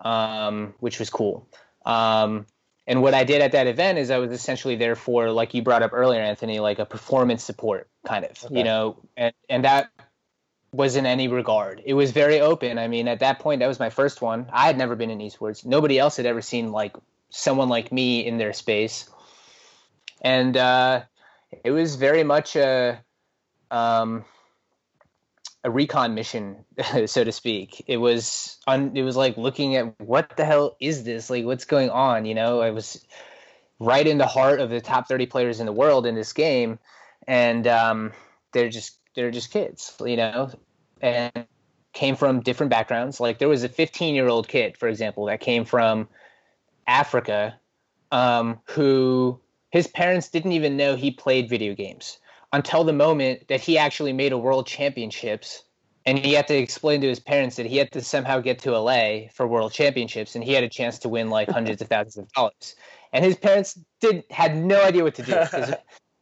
[SPEAKER 3] um, which was cool. Um, And what I did at that event is I was essentially there for, like you brought up earlier, Anthony, like a performance support kind of, okay. you know, and, and that was in any regard. It was very open. I mean, at that point, that was my first one. I had never been in esports. Nobody else had ever seen like someone like me in their space. And uh, it was very much a, um, a recon mission, so to speak. It was un, it was like looking at what the hell is this? Like what's going on? You know, I was right in the heart of the top 30 players in the world in this game, and um, they're just they're just kids, you know, and came from different backgrounds. Like there was a 15 year old kid, for example, that came from Africa, um, who his parents didn't even know he played video games until the moment that he actually made a world championships and he had to explain to his parents that he had to somehow get to LA for world championships and he had a chance to win like hundreds of thousands of dollars. And his parents did had no idea what to do.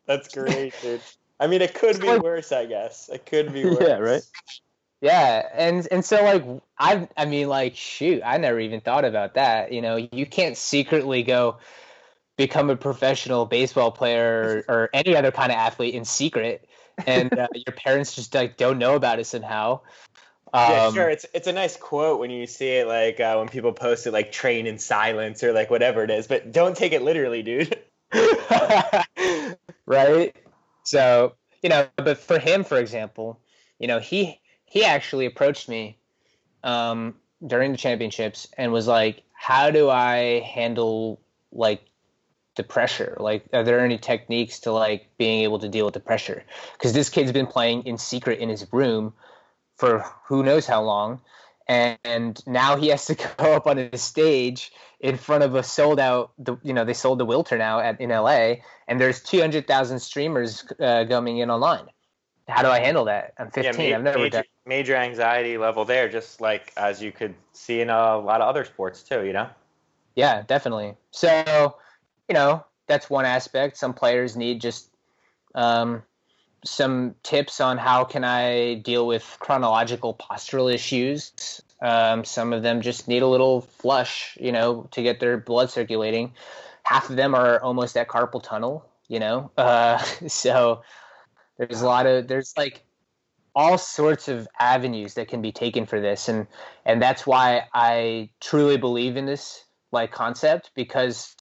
[SPEAKER 1] That's great, dude. I mean, it could be worse, I guess. It could be worse.
[SPEAKER 2] Yeah, right.
[SPEAKER 3] Yeah, and and so like I I mean like shoot, I never even thought about that. You know, you can't secretly go become a professional baseball player or, or any other kind of athlete in secret, and uh, your parents just like don't know about it somehow.
[SPEAKER 1] Um, yeah, sure. It's it's a nice quote when you see it, like uh, when people post it, like "train in silence" or like whatever it is. But don't take it literally, dude.
[SPEAKER 3] right. So you know, but for him, for example, you know, he he actually approached me um, during the championships and was like, "How do I handle like the pressure? Like, are there any techniques to like being able to deal with the pressure? Because this kid's been playing in secret in his room for who knows how long, and now he has to go up on a stage in front of a sold out. The you know they sold the Wiltern now at in LA, and there's two hundred thousand streamers uh, coming in online. How do I handle that? I'm 15. Yeah, ma- I've never
[SPEAKER 1] major,
[SPEAKER 3] done.
[SPEAKER 1] Major anxiety level there, just like as you could see in a lot of other sports too. You know.
[SPEAKER 3] Yeah, definitely. So you know, that's one aspect. Some players need just um, some tips on how can I deal with chronological postural issues. Um, some of them just need a little flush, you know, to get their blood circulating. Half of them are almost at carpal tunnel, you know. Uh, so there's a lot of there's like all sorts of avenues that can be taken for this, and and that's why I truly believe in this like concept because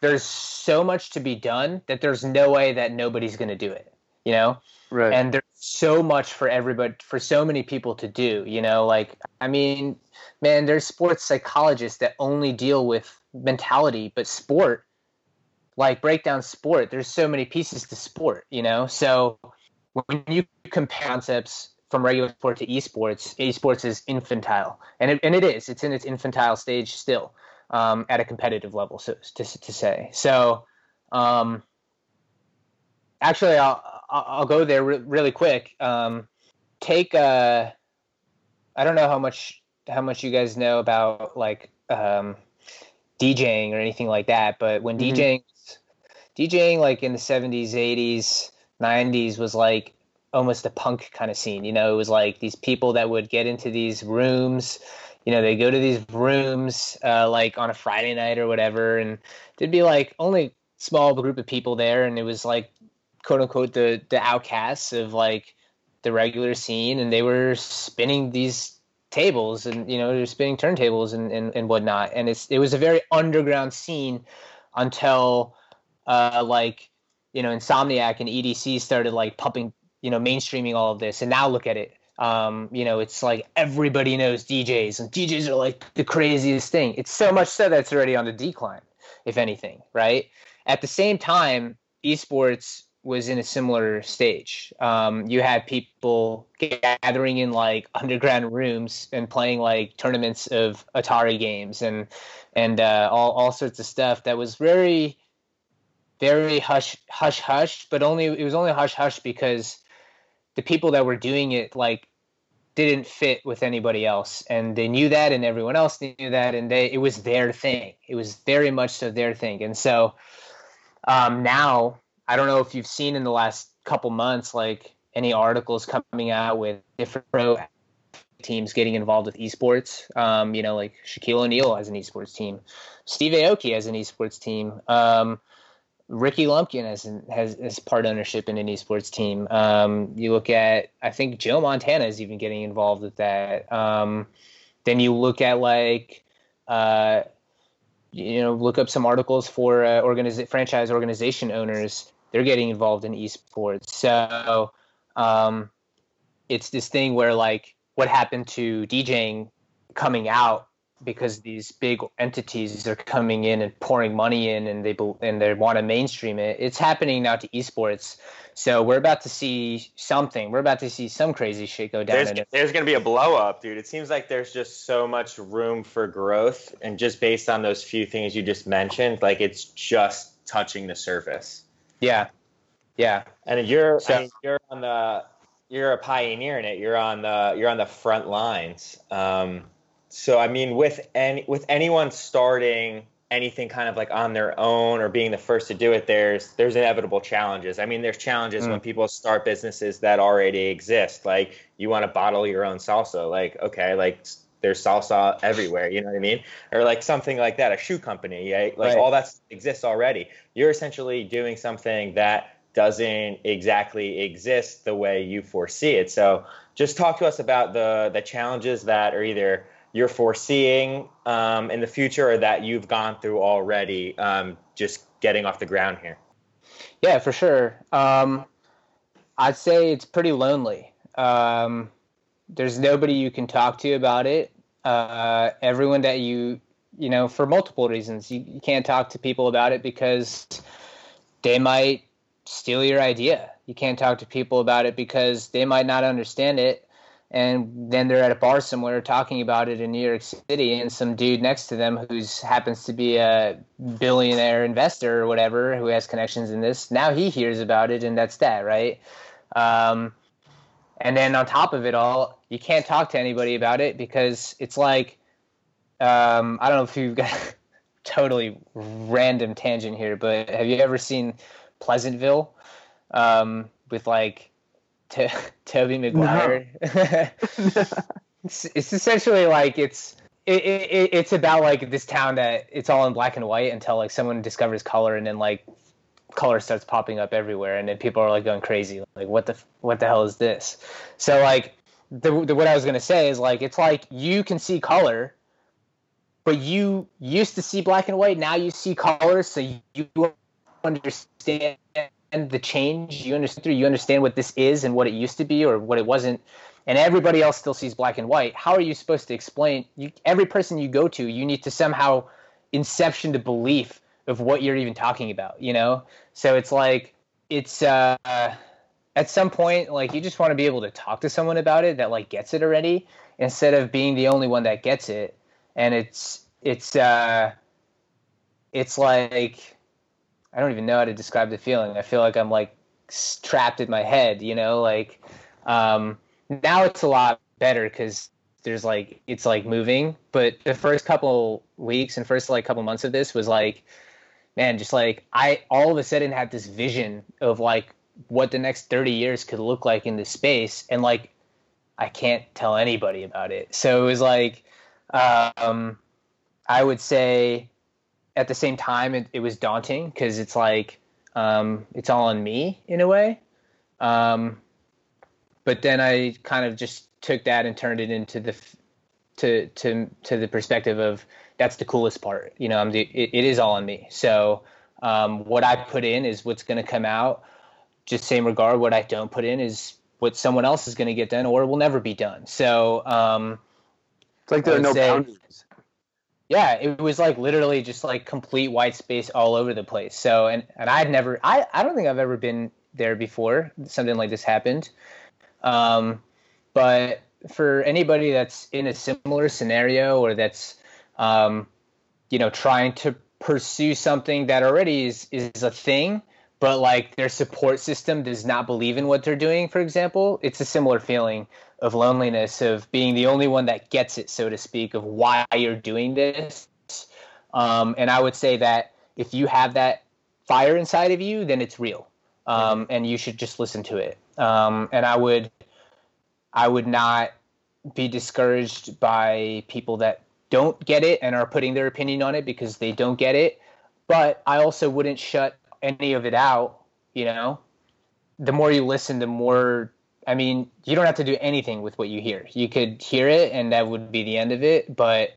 [SPEAKER 3] there's so much to be done that there's no way that nobody's going to do it you know?
[SPEAKER 2] Right.
[SPEAKER 3] And there's so much for everybody for so many people to do you know? Like i mean man there's sports psychologists that only deal with mentality but sport like breakdown sport there's so many pieces to sport you know? So when you compare concepts from regular sport to esports esports is infantile. And it, and it is it's in its infantile stage still um, at a competitive level, so to, to say. So, um, actually, I'll I'll go there re- really quick. Um, take uh, I don't know how much how much you guys know about like um, DJing or anything like that, but when mm-hmm. DJing DJing like in the seventies, eighties, nineties was like almost a punk kind of scene. You know, it was like these people that would get into these rooms you know they go to these rooms uh, like on a friday night or whatever and there'd be like only small group of people there and it was like quote unquote the the outcasts of like the regular scene and they were spinning these tables and you know they're spinning turntables and, and, and whatnot and it's it was a very underground scene until uh like you know insomniac and edc started like pumping you know mainstreaming all of this and now look at it um, you know, it's like everybody knows DJs, and DJs are like the craziest thing. It's so much so that it's already on the decline, if anything, right? At the same time, esports was in a similar stage. Um, you had people gathering in like underground rooms and playing like tournaments of Atari games and and uh, all all sorts of stuff that was very very hush hush hush, but only it was only hush hush because the people that were doing it like didn't fit with anybody else. And they knew that and everyone else knew that and they it was their thing. It was very much so their thing. And so um, now i don't know if you've seen in the last couple months like any articles coming out with different pro teams getting involved with esports. Um, you know, like Shaquille O'Neal has an esports team, Steve Aoki has an esports team. Um, Ricky Lumpkin has has, has part ownership in an esports team. Um, you look at, I think Joe Montana is even getting involved with that. Um, then you look at like, uh, you know, look up some articles for uh, organiz- franchise organization owners. They're getting involved in esports. So um, it's this thing where like what happened to DJing coming out because these big entities are coming in and pouring money in and they and they want to mainstream it. It's happening now to esports. So we're about to see something. We're about to see some crazy shit go down.
[SPEAKER 1] There's, there's going to be a blow up, dude. It seems like there's just so much room for growth, and just based on those few things you just mentioned, like it's just touching the surface.
[SPEAKER 3] Yeah, yeah.
[SPEAKER 1] And you're so, I mean, you're on the you're a pioneer in it. You're on the you're on the front lines. Um, so I mean, with any with anyone starting anything kind of like on their own or being the first to do it, there's there's inevitable challenges. I mean, there's challenges mm. when people start businesses that already exist. Like you want to bottle your own salsa. Like okay, like there's salsa everywhere. You know what I mean? Or like something like that, a shoe company. Right? Like right. all that exists already. You're essentially doing something that doesn't exactly exist the way you foresee it. So just talk to us about the the challenges that are either you're foreseeing um, in the future or that you've gone through already um, just getting off the ground here?
[SPEAKER 3] Yeah, for sure. Um, I'd say it's pretty lonely. Um, there's nobody you can talk to about it. Uh, everyone that you, you know, for multiple reasons, you, you can't talk to people about it because they might steal your idea. You can't talk to people about it because they might not understand it and then they're at a bar somewhere talking about it in New York City, and some dude next to them who's happens to be a billionaire investor or whatever who has connections in this. Now he hears about it, and that's that, right? Um, and then on top of it all, you can't talk to anybody about it because it's like um, I don't know if you've got totally random tangent here, but have you ever seen Pleasantville um, with like to- Tobey Maguire. No. it's, it's, essentially like it's it, it, it's about like this town that it's all in black and white until like someone discovers color and then like color starts popping up everywhere and then people are like going crazy like what the what the hell is this so like the, the what i was going to say is like it's like you can see color but you used to see black and white now you see color so you understand the change. You understand. You understand what this is and what it used to be or what it wasn't. And everybody else still sees black and white. How are you supposed to explain? You, every person you go to, you need to somehow inception the belief of what you're even talking about. You know. So it's like it's uh, at some point like you just want to be able to talk to someone about it that like gets it already instead of being the only one that gets it. And it's it's uh, it's like I don't even know how to describe the feeling. I feel like I'm like trapped in my head, you know, like um, now it's a lot better because there's like it's like moving. But the first couple weeks and first like couple months of this was like, man, just like I all of a sudden had this vision of like what the next 30 years could look like in this space, and like I can't tell anybody about it. So it was like, um, I would say at the same time, it, it was daunting because it's like um, it's all on me in a way. Um, but then I kind of just took that and turned it into the to to to the perspective of that's the coolest part. You know, I'm the, it, it is all on me. So um, what I put in is what's going to come out. Just same regard. What I don't put in is what someone else is going to get done or will never be done. So um,
[SPEAKER 2] it's like there are no say, boundaries
[SPEAKER 3] yeah it was like literally just like complete white space all over the place so and and i'd never i i don't think i've ever been there before something like this happened um but for anybody that's in a similar scenario or that's um you know trying to pursue something that already is is a thing but like their support system does not believe in what they're doing for example it's a similar feeling of loneliness of being the only one that gets it so to speak of why you're doing this um, and i would say that if you have that fire inside of you then it's real um, mm-hmm. and you should just listen to it um, and i would i would not be discouraged by people that don't get it and are putting their opinion on it because they don't get it. But I also wouldn't shut any of it out, you know. The more you listen, the more I mean, you don't have to do anything with what you hear. You could hear it and that would be the end of it, but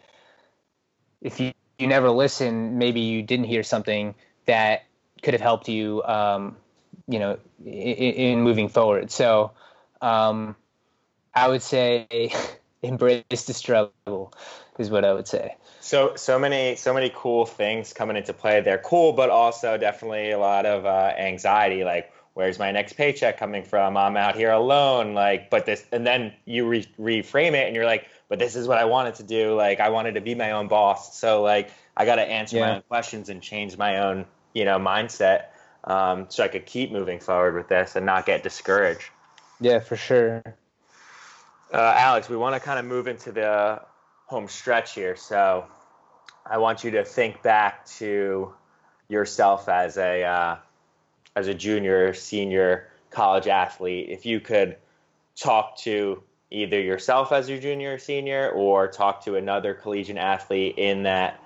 [SPEAKER 3] if you, you never listen, maybe you didn't hear something that could have helped you um, you know, in, in moving forward. So, um, I would say embrace the struggle is what I would say.
[SPEAKER 1] So so many so many cool things coming into play. They're cool, but also definitely a lot of uh, anxiety. Like, where's my next paycheck coming from? I'm out here alone. Like, but this, and then you re- reframe it, and you're like, but this is what I wanted to do. Like, I wanted to be my own boss. So like, I got to answer yeah. my own questions and change my own you know mindset um, so I could keep moving forward with this and not get discouraged.
[SPEAKER 3] Yeah, for sure.
[SPEAKER 1] Uh, Alex, we want to kind of move into the home stretch here. So I want you to think back to yourself as a uh, as a junior, senior college athlete. If you could talk to either yourself as your junior or senior, or talk to another collegiate athlete in that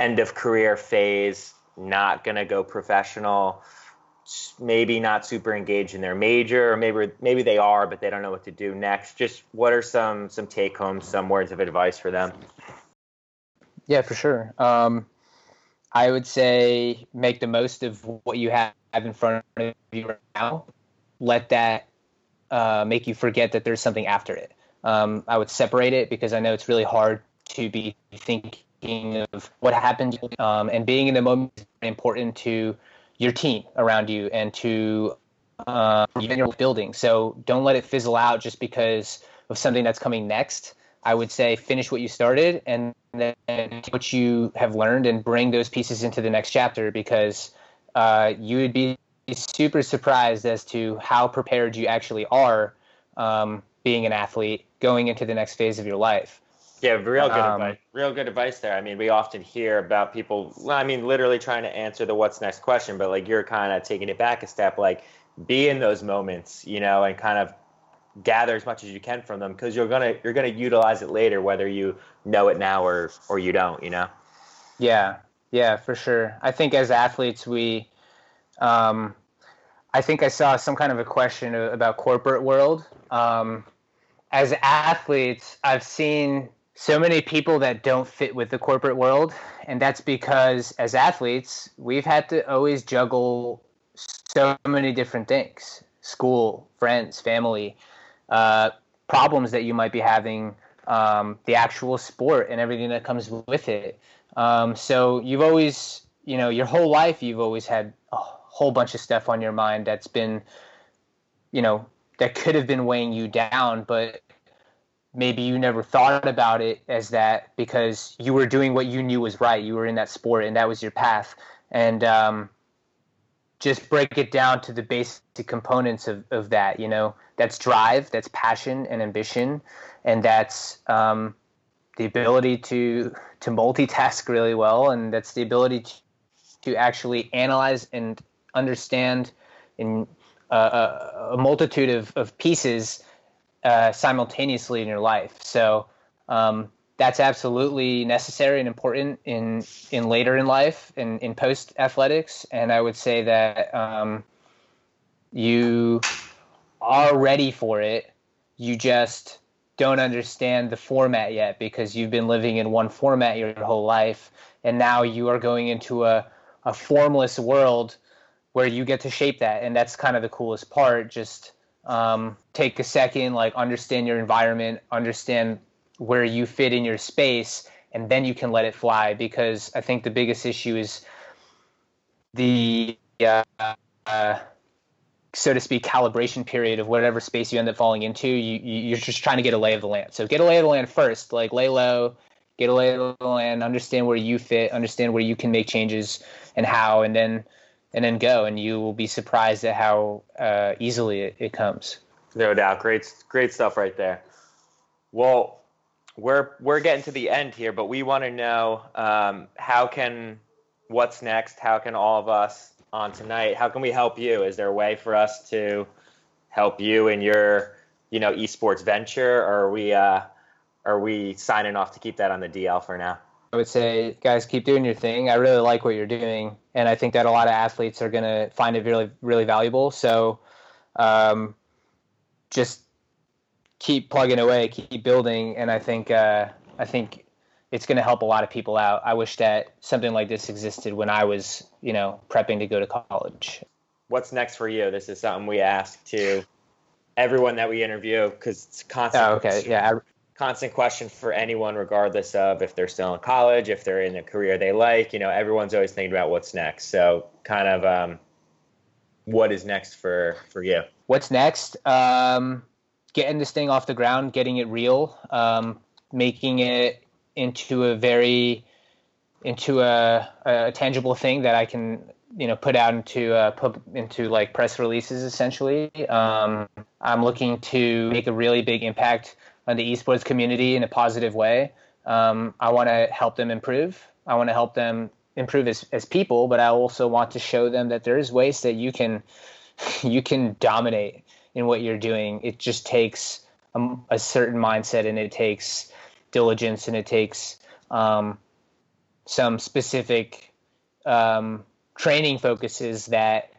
[SPEAKER 1] end of career phase not going to go professional, maybe not super engaged in their major, or maybe maybe they are, but they don't know what to do next. Just what are some some take homes, some words of advice for them?
[SPEAKER 3] Yeah, for sure. Um, I would say make the most of what you have in front of you right now. Let that uh, make you forget that there's something after it. Um, I would separate it because I know it's really hard to be thinking of what happened um, and being in the moment is important to your team around you and to uh, your building. So don't let it fizzle out just because of something that's coming next. I would say finish what you started and then what you have learned and bring those pieces into the next chapter because uh, you would be super surprised as to how prepared you actually are um, being an athlete going into the next phase of your life.
[SPEAKER 1] Yeah, real good um, advice. Real good advice there. I mean, we often hear about people. I mean, literally trying to answer the "what's next" question, but like you're kind of taking it back a step. Like, be in those moments, you know, and kind of gather as much as you can from them because you're gonna you're gonna utilize it later, whether you know it now or or you don't. You know.
[SPEAKER 3] Yeah, yeah, for sure. I think as athletes, we, um, I think I saw some kind of a question about corporate world. Um, as athletes, I've seen so many people that don't fit with the corporate world and that's because as athletes we've had to always juggle so many different things school friends family uh, problems that you might be having um, the actual sport and everything that comes with it. Um, so you've always you know your whole life you've always had a whole bunch of stuff on your mind that's been you know that could have been weighing you down but maybe you never thought about it as that because you were doing what you knew was right. You were in that sport and that was your path. And um, just break it down to the basic components of, of that, you know, that's drive, that's passion and ambition, and that's um, the ability to to multitask really well, and that's the ability to, to actually analyze and understand in uh, a multitude of, of pieces uh, simultaneously in your life. So um, that's absolutely necessary and important in in later in life in in post athletics. And I would say that um, you are ready for it. You just don't understand the format yet because you've been living in one format your whole life, and now you are going into a a formless world where you get to shape that, and that's kind of the coolest part. Just um, take a second, like understand your environment, understand where you fit in your space, and then you can let it fly. Because I think the biggest issue is the uh, uh, so to speak calibration period of whatever space you end up falling into. You, you're just trying to get a lay of the land. So get a lay of the land first. Like lay low, get a lay of the land, understand where you fit, understand where you can make changes and how, and then and then go, and you will be surprised at how uh, easily it, it comes.
[SPEAKER 1] No doubt, great, great stuff right there. Well, we're we're getting to the end here, but we want to know um, how can what's next? How can all of us on tonight? How can we help you? Is there a way for us to help you in your
[SPEAKER 5] you know esports venture, or are we uh, are we signing off to keep that on the DL for now?
[SPEAKER 3] I would say, guys, keep doing your thing. I really like what you're doing, and I think that a lot of athletes are going to find it really, really valuable. So, um, just keep plugging away, keep building, and I think uh, I think it's going to help a lot of people out. I wish that something like this existed when I was, you know, prepping to go to college.
[SPEAKER 5] What's next for you? This is something we ask to everyone that we interview because it's constant.
[SPEAKER 3] Oh, okay, yeah. I,
[SPEAKER 5] constant question for anyone, regardless of if they're still in college, if they're in a career they like. You know, everyone's always thinking about what's next. So, kind of, um, what is next for for you?
[SPEAKER 3] What's next? Um, getting this thing off the ground, getting it real, um, making it into a very into a, a, tangible thing that I can you know put out into uh, put into like press releases essentially. Um, I'm looking to make a really big impact the esports community in a positive way. Um, I want to help them improve. I want to help them improve as, as people, but I also want to show them that there's ways that you can you can dominate in what you're doing. It just takes a, a certain mindset and it takes diligence and it takes um, some specific um, training focuses that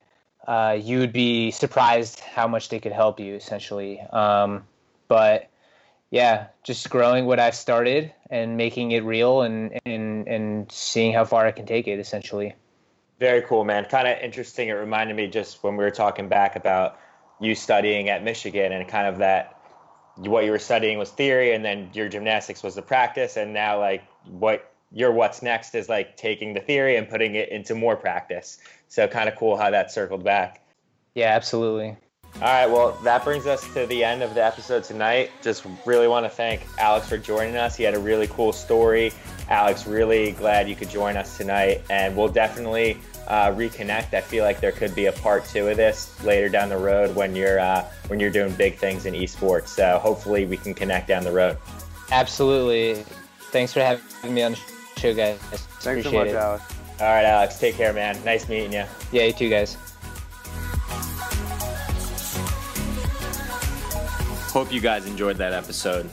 [SPEAKER 3] uh, you would be surprised how much they could help you essentially. Um, but yeah, just growing what I've started and making it real and and and seeing how far I can take it essentially.
[SPEAKER 5] Very cool, man. Kind of interesting. It reminded me just when we were talking back about you studying at Michigan and kind of that what you were studying was theory and then your gymnastics was the practice and now like what your what's next is like taking the theory and putting it into more practice. So kind of cool how that circled back.
[SPEAKER 3] Yeah, absolutely.
[SPEAKER 5] All right, well, that brings us to the end of the episode tonight. Just really want to thank Alex for joining us. He had a really cool story. Alex, really glad you could join us tonight, and we'll definitely uh, reconnect. I feel like there could be a part two of this later down the road when you're uh, when you're doing big things in esports. So hopefully we can connect down the road.
[SPEAKER 3] Absolutely. Thanks for having me on the show, guys.
[SPEAKER 2] Thanks
[SPEAKER 3] Appreciate
[SPEAKER 2] so much,
[SPEAKER 3] it.
[SPEAKER 2] Alex.
[SPEAKER 5] All right, Alex. Take care, man. Nice meeting you.
[SPEAKER 3] Yeah, you too, guys.
[SPEAKER 1] Hope you guys enjoyed that episode.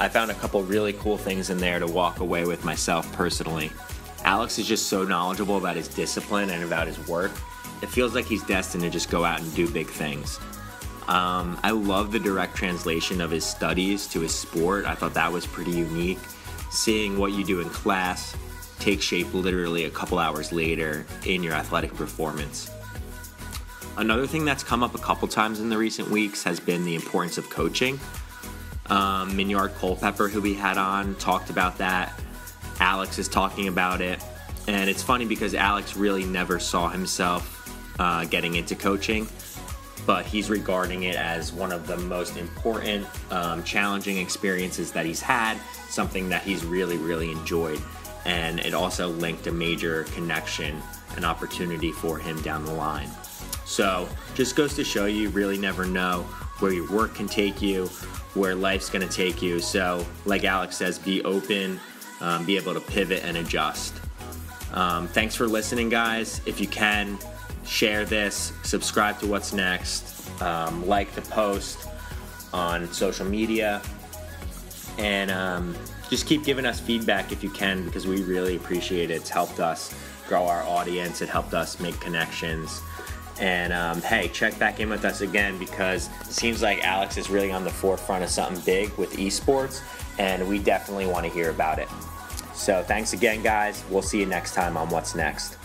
[SPEAKER 1] I found a couple really cool things in there to walk away with myself personally. Alex is just so knowledgeable about his discipline and about his work. It feels like he's destined to just go out and do big things. Um, I love the direct translation of his studies to his sport. I thought that was pretty unique. Seeing what you do in class take shape literally a couple hours later in your athletic performance. Another thing that's come up a couple times in the recent weeks has been the importance of coaching. Um, Minyard Culpepper, who we had on, talked about that. Alex is talking about it. And it's funny because Alex really never saw himself uh, getting into coaching, but he's regarding it as one of the most important, um, challenging experiences that he's had, something that he's really, really enjoyed. And it also linked a major connection, an opportunity for him down the line. So just goes to show you really never know where your work can take you, where life's going to take you. So, like Alex says, be open, um, be able to pivot and adjust. Um, thanks for listening, guys. If you can, share this, subscribe to What's Next, um, like the post on social media, and um, just keep giving us feedback if you can because we really appreciate it. It's helped us grow our audience, it helped us make connections. And um, hey, check back in with us again because it seems like Alex is really on the forefront of something big with esports, and we definitely want to hear about it. So thanks again, guys. We'll see you next time on What's Next.